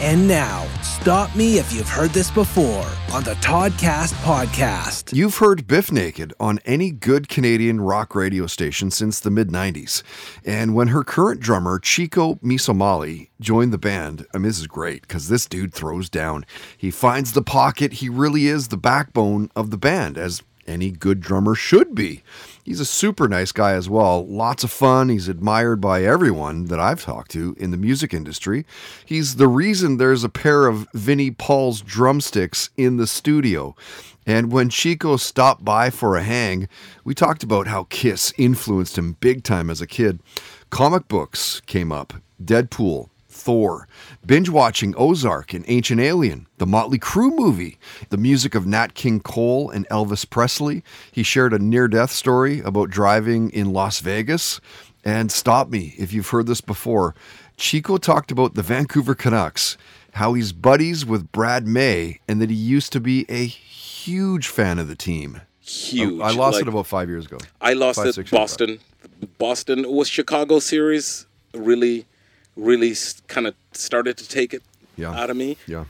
And now, stop me if you've heard this before on the Toddcast podcast. You've heard Bif Naked on any good Canadian rock radio station since the mid 90s. And when her current drummer, Chiko Misomali, joined the band, I mean, this is great because this dude throws down. He finds the pocket. He really is the backbone of the band, as any good drummer should be. He's a super nice guy as well. Lots of fun. He's admired by everyone that I've talked to in the music industry. He's the reason there's a pair of Vinnie Paul's drumsticks in the studio. And when Chiko stopped by for a hang, we talked about how Kiss influenced him big time as a kid. Comic books came up, Deadpool, Thor, binge watching Ozark and Ancient Alien, the Motley Crue movie, the music of Nat King Cole and Elvis Presley. He shared a near death story about driving in Las Vegas. And stop me if you've heard this before. Chiko talked about the Vancouver Canucks, how he's buddies with Brad May, and that he used to be a huge fan of the team. Huge. I, I lost Like, it about five years ago. I lost Five, it. six years ago. Boston. Boston was Chicago series really, really kind of started to take it Yeah. out of me Yeah.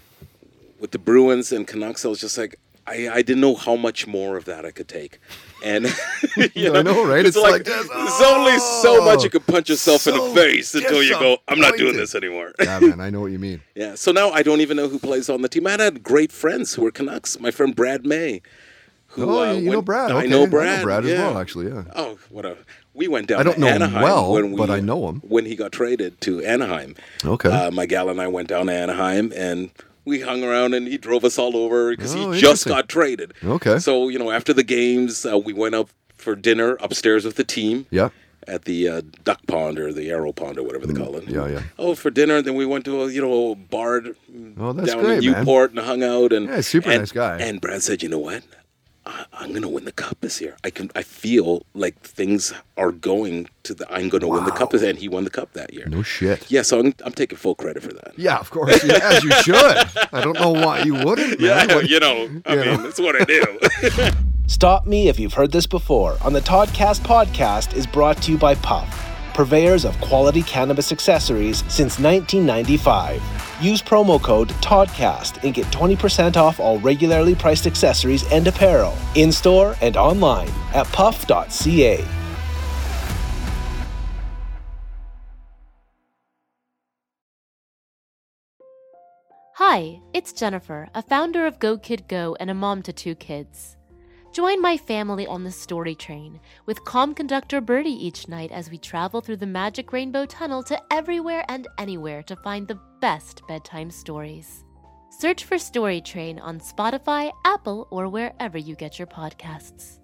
with the Bruins and Canucks. I was just like, I, I didn't know how much more of that I could take. And you I know, right? It's, It's like, like this, there's only so oh, much you can punch yourself in the face until you go, I'm not doing this anymore. Yeah, man, I know what you mean. Yeah. So now I don't even know who plays on the team. I had great friends who were Canucks. My friend Brad May. Who, Oh, uh, you know went- Brad. I know Brad. Brad as yeah. well, actually. Yeah. Oh, what a! We went down. I don't to know him well, when we, but I know him. when he got traded to Anaheim. Okay. Uh, my gal and I went down to Anaheim and we hung around and he drove us all over because Oh, he just got traded. Okay. So you know, after the games, uh, we went up for dinner upstairs with the team. Yeah. At the uh, duck pond or the arrow pond or whatever they call it. Mm, yeah, yeah. Oh, for dinner. Then we went to a you know a bar Oh, that's down great, in man. Newport and hung out. And Yeah, super and- nice guy. And Brad said, "You know what? I, I'm going to win the cup this year. I can. I feel like things are going to the. I'm going to win the cup this year." And he won the cup that year. No shit. Yeah, so I'm, I'm taking full credit for that. Yeah, of course. Yeah, as you should. I don't know why you wouldn't, man. Yeah, What- you know, I you mean, know. that's what I do. Stop me if you've heard this before on the Toddcast podcast is brought to you by Puff, purveyors of quality cannabis accessories since 1995. Use promo code TODCAST and get 20% off all regularly priced accessories and apparel in store and online at puff.ca. Hi, it's Jennifer, a founder of Go Kid Go and a mom to two kids. Join my family on the story train with calm conductor Birdie each night as we travel through the magic rainbow tunnel to everywhere and anywhere to find the best bedtime stories. Search for Story Train on Spotify, Apple, or wherever you get your podcasts.